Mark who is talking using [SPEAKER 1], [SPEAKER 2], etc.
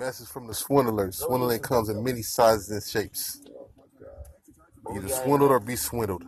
[SPEAKER 1] message from the swindler. Swindling comes in many sizes and shapes. Either swindled or be swindled.